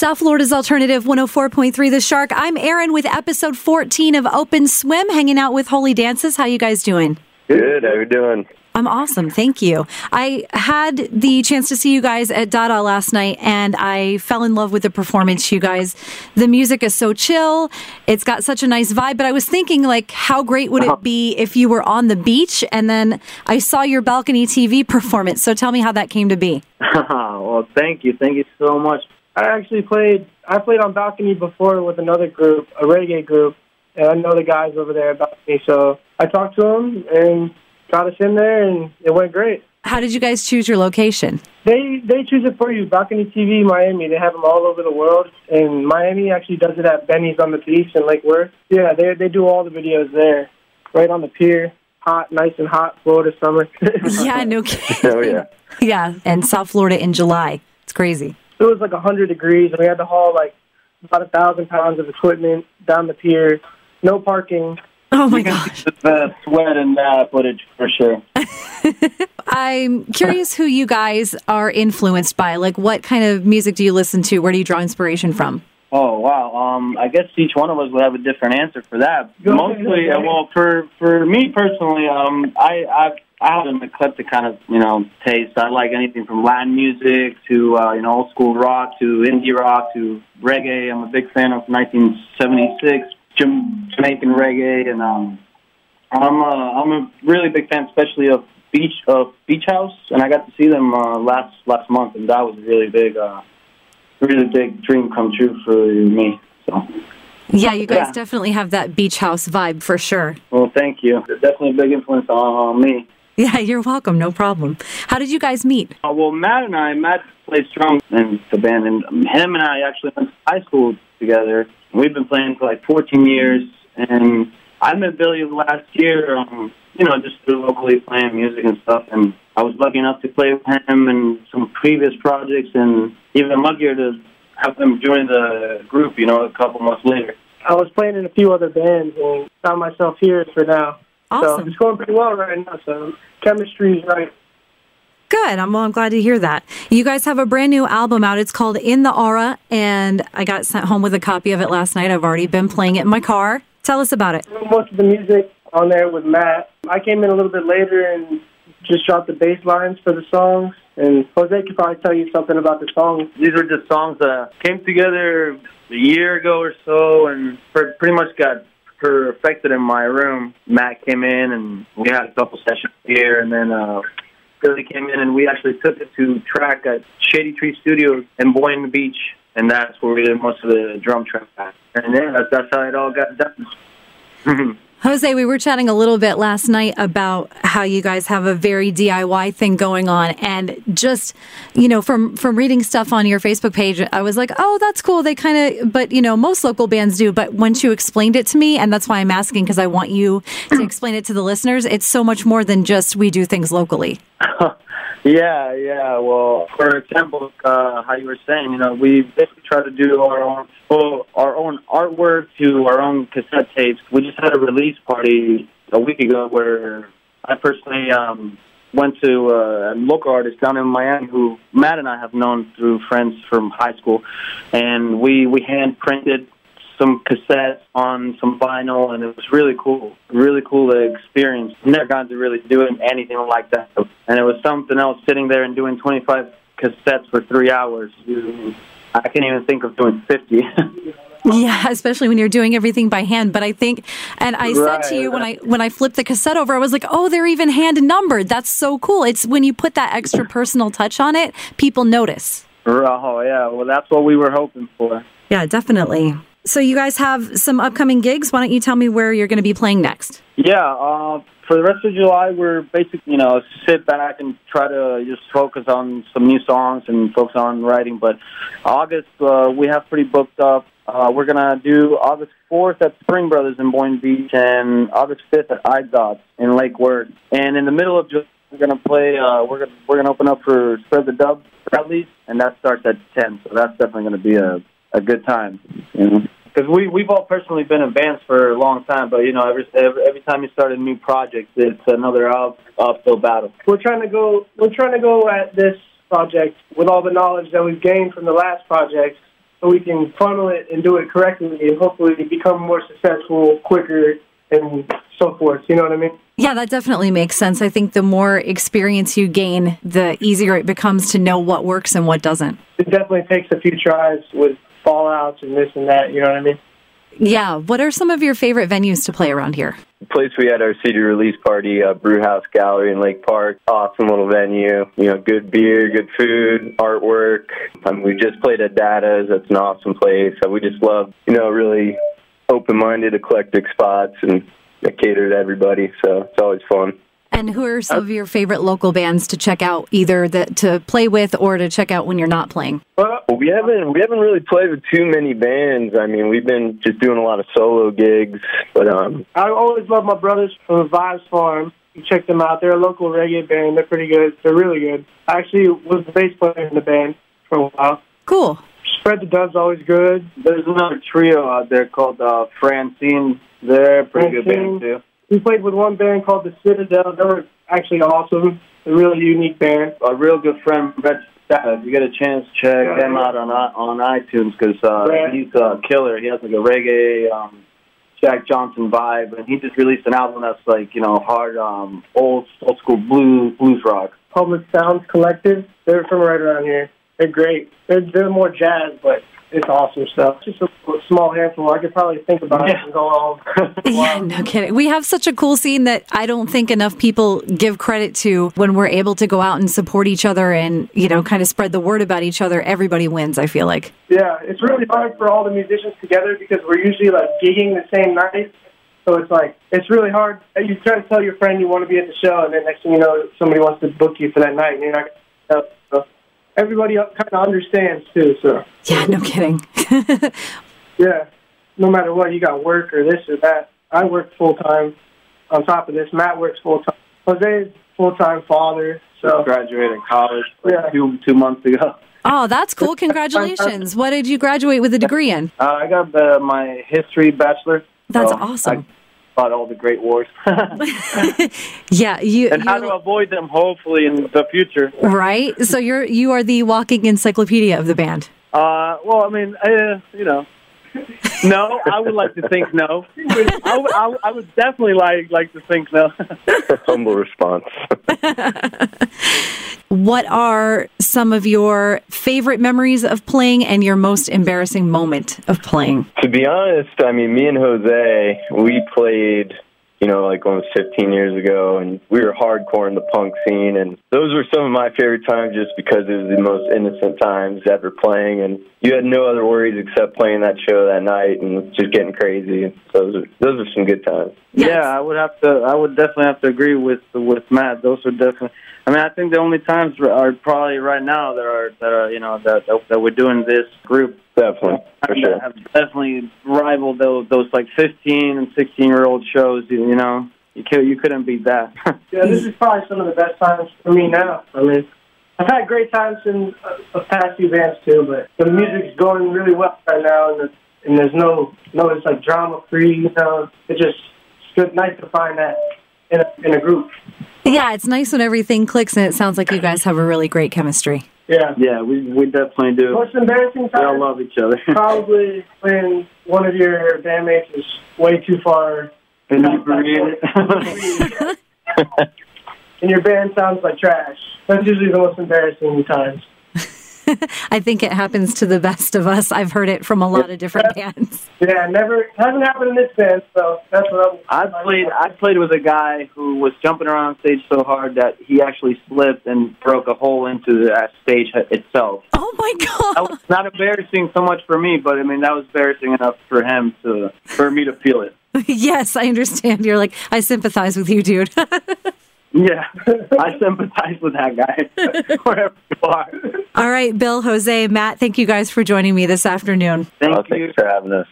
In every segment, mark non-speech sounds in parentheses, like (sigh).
South Florida's Alternative 104.3 The Shark. I'm Erin with episode 14 of Open Swim, hanging out with Holy Dances. How you guys doing? Good. How you doing? I'm awesome. Thank you. I had the chance to see you guys at Dada last night and I fell in love with the performance, you guys. The music is so chill. It's got such a nice vibe, but I was thinking like how great would it uh-huh. be if you were on the beach and then I saw your balcony TV performance. So tell me how that came to be. (laughs) well, thank you. Thank you so much. I actually played I played on balcony before with another group, a reggae group, and I know the guys over there at balcony, so I talked to them and got us in there, and it went great. How did you guys choose your location? They they choose it for you. Balcony TV Miami. They have them all over the world, and Miami actually does it at Benny's on the beach in Lake Worth. Yeah, they they do all the videos there, right on the pier. Hot, nice and hot, Florida summer. (laughs) yeah, no kidding. (laughs) Oh yeah. (laughs) Yeah, and South Florida in July. It's crazy. It was like a hundred degrees, and we had to haul like about a thousand pounds of equipment down the pier. No parking. Oh my gosh. The sweat and uh, footage for sure. (laughs) I'm curious who you guys are influenced by. Like, what kind of music do you listen to? Where do you draw inspiration from? Oh wow! Um, I guess each one of us would have a different answer for that. Mostly, uh, well, for for me personally, um, I I I have an eclectic kind of you know taste. I like anything from Latin music to uh, you know old school rock to indie rock to reggae. I'm a big fan of 1976 Jam- Jamaican reggae, and um, I'm a, I'm a really big fan, especially of Beach of Beach House, and I got to see them uh, last last month, and that was a really big. Uh, really big dream come true for me. So, Yeah, you guys Yeah. definitely have that beach house vibe for sure. well, thank you. Definitely a big influence on, on me. Yeah, (laughs) you're welcome. No problem. How did you guys meet? Uh, well, Matt and I, Matt plays drums in the band, and him and I actually went to high school together. We've been playing for like 14 years, and I met Billy last year, um, you know, just through locally playing music and stuff. And I was lucky enough to play with him in some previous projects, and even luckier to have him join the group, you know, a couple months later. I was playing in a few other bands and found myself here for now. So Awesome. it's going pretty well right now. So chemistry's right. Good. I'm, well, I'm glad to hear that. You guys have a brand new album out. It's called In the Aura, and I got sent home with a copy of it last night. I've already been playing it in my car. Tell us about it. Most of the music on there with Matt. I came in a little bit later and just dropped the bass lines for the songs. And Jose could probably tell you something about the songs. these are just songs that came together a year ago or so and pretty much got perfected in my room. Matt came in and we had a couple sessions here and then uh Billy came in and we actually took it to track at Shady Tree Studios in Boynton Beach and that's where we did most of the drum track at. And yeah, that's, that's how it all got done. (laughs) Jose, we were chatting a little bit last night about how you guys have a very DIY thing going on and just, you know, from from reading stuff on your Facebook page, I was like, "Oh, that's cool." They kind of but, you know, most local bands do, but once you explained it to me, and that's why I'm asking because I want you to explain it to the listeners, it's so much more than just we do things locally. (laughs) Yeah, yeah. Well, for example, uh, how you were saying, you know, we basically try to do our own, well, our own artwork to our own cassette tapes. We just had a release party a week ago where I personally um, went to uh, a local artist down in Miami who Matt and I have known through friends from high school, and we we hand printed some cassettes on some vinyl, and it was really cool. Really cool experience. Never gotten to really do anything like that, and it was something else sitting there and doing 25 cassettes for three hours. I can't even think of doing 50. (laughs) (laughs) Yeah, especially when you're doing everything by hand. But I think, and I said to you when I when I flipped the cassette over, I was like, "Oh, they're even hand numbered. That's so cool." It's when you put that extra (laughs) personal touch on it, people notice. oh yeah, well that's what we were hoping for. Yeah, definitely. So you guys have some upcoming gigs. Why don't you tell me where you're going to be playing next? Yeah, uh, for the rest of July, we're basically, you know, sit back and try to just focus on some new songs and focus on writing. But August, uh, we have pretty booked up. Uh, we're gonna do August 4th at Spring Brothers in Boynton Beach and August 5th at iDots in Lake Worth. And in the middle of July, we're gonna play. Uh, we're gonna we're gonna open up for Spread the Dub Bradley's, and that starts at 10. So that's definitely gonna be a a good time. You know. Because we we've all personally been in bands for a long time, but you know every every, every time you start a new project, it's another up, uphill battle. We're trying to go. We're trying to go at this project with all the knowledge that we've gained from the last project so we can funnel it and do it correctly and hopefully become more successful quicker and so forth. You know what I mean? Yeah, that definitely makes sense. I think the more experience you gain, the easier it becomes to know what works and what doesn't. It definitely takes a few tries with fallouts and this and that. You know what I mean? Yeah. What are some of your favorite venues to play around here? The place we had our CD release party, uh, Brewhouse Gallery in Lake Park. Awesome little venue. You know, good beer, good food, artwork. Um, we just played at Dada's. That's an awesome place. So we just love, you know, really open-minded, eclectic spots and they cater to everybody. So it's always fun. And who are some of your favorite local bands to check out, either the, to play with or to check out when you're not playing? Well, Well, we haven't we haven't really played with too many bands. I mean, we've been just doing a lot of solo gigs, but um, I always love my brothers from Vibes Farm. You check them out. They're a local reggae band. They're pretty good. They're really good. I actually was the bass player in the band for a while. Cool. Spread the Dub's always good. There's another trio out there called uh, Francine. They're a pretty good band too. We played with one band called the Citadel. They were actually awesome. A really unique band. A real good friend, Brett Stata. If you get a chance, check Yeah. them out on i- on iTunes because uh, Brett. he's a killer. He has like a reggae um, Jack Johnson vibe, and he just released an album that's like you know hard um, old old school blues blues rock. Public Sounds Collective. They're from right around here. They're great. They're, they're more jazz, but it's awesome stuff. Just a small handful. I could probably think about it Yeah. and go on. (laughs) Yeah, no kidding. We have such a cool scene that I don't think enough people give credit to when we're able to go out and support each other and, you know, kind of spread the word about each other. Everybody wins, I feel like. Yeah, it's really hard for all the musicians together because we're usually like gigging the same night. So it's like it's really hard. You try to tell your friend you want to be at the show, and then next thing you know, somebody wants to book you for that night, and you're not. Gonna so everybody kind of understands too. So Yeah, no kidding. (laughs) yeah, no matter what, you got work or this or that. I work full time. On top of this, Matt works full time. Jose's full time father. So Graduated college like Yeah. two two months ago. Oh, that's cool. Congratulations. (laughs) What did you graduate with a degree in? Uh, I got uh, my history bachelor. That's so awesome. I fought all the great wars. (laughs) (laughs) Yeah, you, and how to avoid them, hopefully, in the future. right? So you're you are the walking encyclopedia of the band. Uh, well, I mean, uh, you know, (laughs) no, I would like to think no. I would, I, I would definitely like like to think no. humble response. (laughs) What are some of your favorite memories of playing and your most embarrassing moment of playing? to be honest, I mean, me and Jose, we played, you know, like almost 15 years ago, and we were hardcore in the punk scene, and those were some of my favorite times just because it was the most innocent times ever playing, and you had no other worries except playing that show that night and just getting crazy. Those are those are some good times. Yes. Yeah, I would have to. I would definitely have to agree with with Matt. Those are definitely. I mean, I think the only times are probably right now that are that are you know that that, that we're doing this group Definitely, for that sure. have definitely rivaled those those like 15 and 16 year old shows. You, you know, you could, you couldn't beat that. (laughs) Yeah, this is probably some of the best times for me now. I mean, I've had great times in uh, past few bands too, but the music's going really well right now, and, the, and there's no no it's like drama free. You know, it's just it's good, nice to find that in a, in a group. Yeah, it's nice when everything clicks and it sounds like you guys have a really great chemistry. Yeah. yeah, we we definitely do. Most embarrassing times. We all love each other. (laughs) probably when one of your bandmates is way too far, Inebriated. (laughs) and your band sounds like trash. That's usually the most embarrassing times. (laughs) I think it happens to the best of us. I've heard it from a lot of different bands. Yeah, never hasn't happened in this band, so that's what I'm. I played. I played with a guy who was jumping around stage so hard that he actually slipped and broke a hole into the uh, stage itself. Oh my That god. was not embarrassing so much for me, but I mean that was embarrassing enough for him to for me to feel it. (laughs) yes, I understand. You're like, I sympathize with you, dude. (laughs) Yeah, (laughs) I sympathize with that guy (laughs) wherever you are. All right, Bill, Jose, Matt, thank you guys for joining me this afternoon. Thank Oh, you, for having us.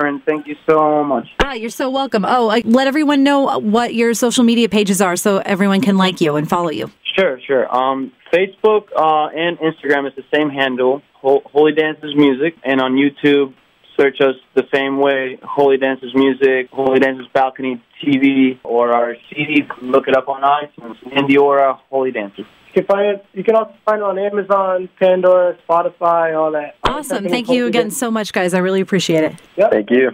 and thank you so much. Ah, you're so welcome. Oh, uh, let everyone know what your social media pages are so everyone can like you and follow you. Sure, sure. Um, Facebook uh, and Instagram is the same handle, Ho- Holy Dances Music, and on YouTube, search us the same way, Holy Dances Music, Holy Dances Balcony TV, or our CD. Look it up on iTunes, Indiora Holy Dances. You can find it. You can also find it on Amazon, Pandora, Spotify, all that. Awesome. Thank you again so much, guys. I really appreciate it. Yep. Thank you.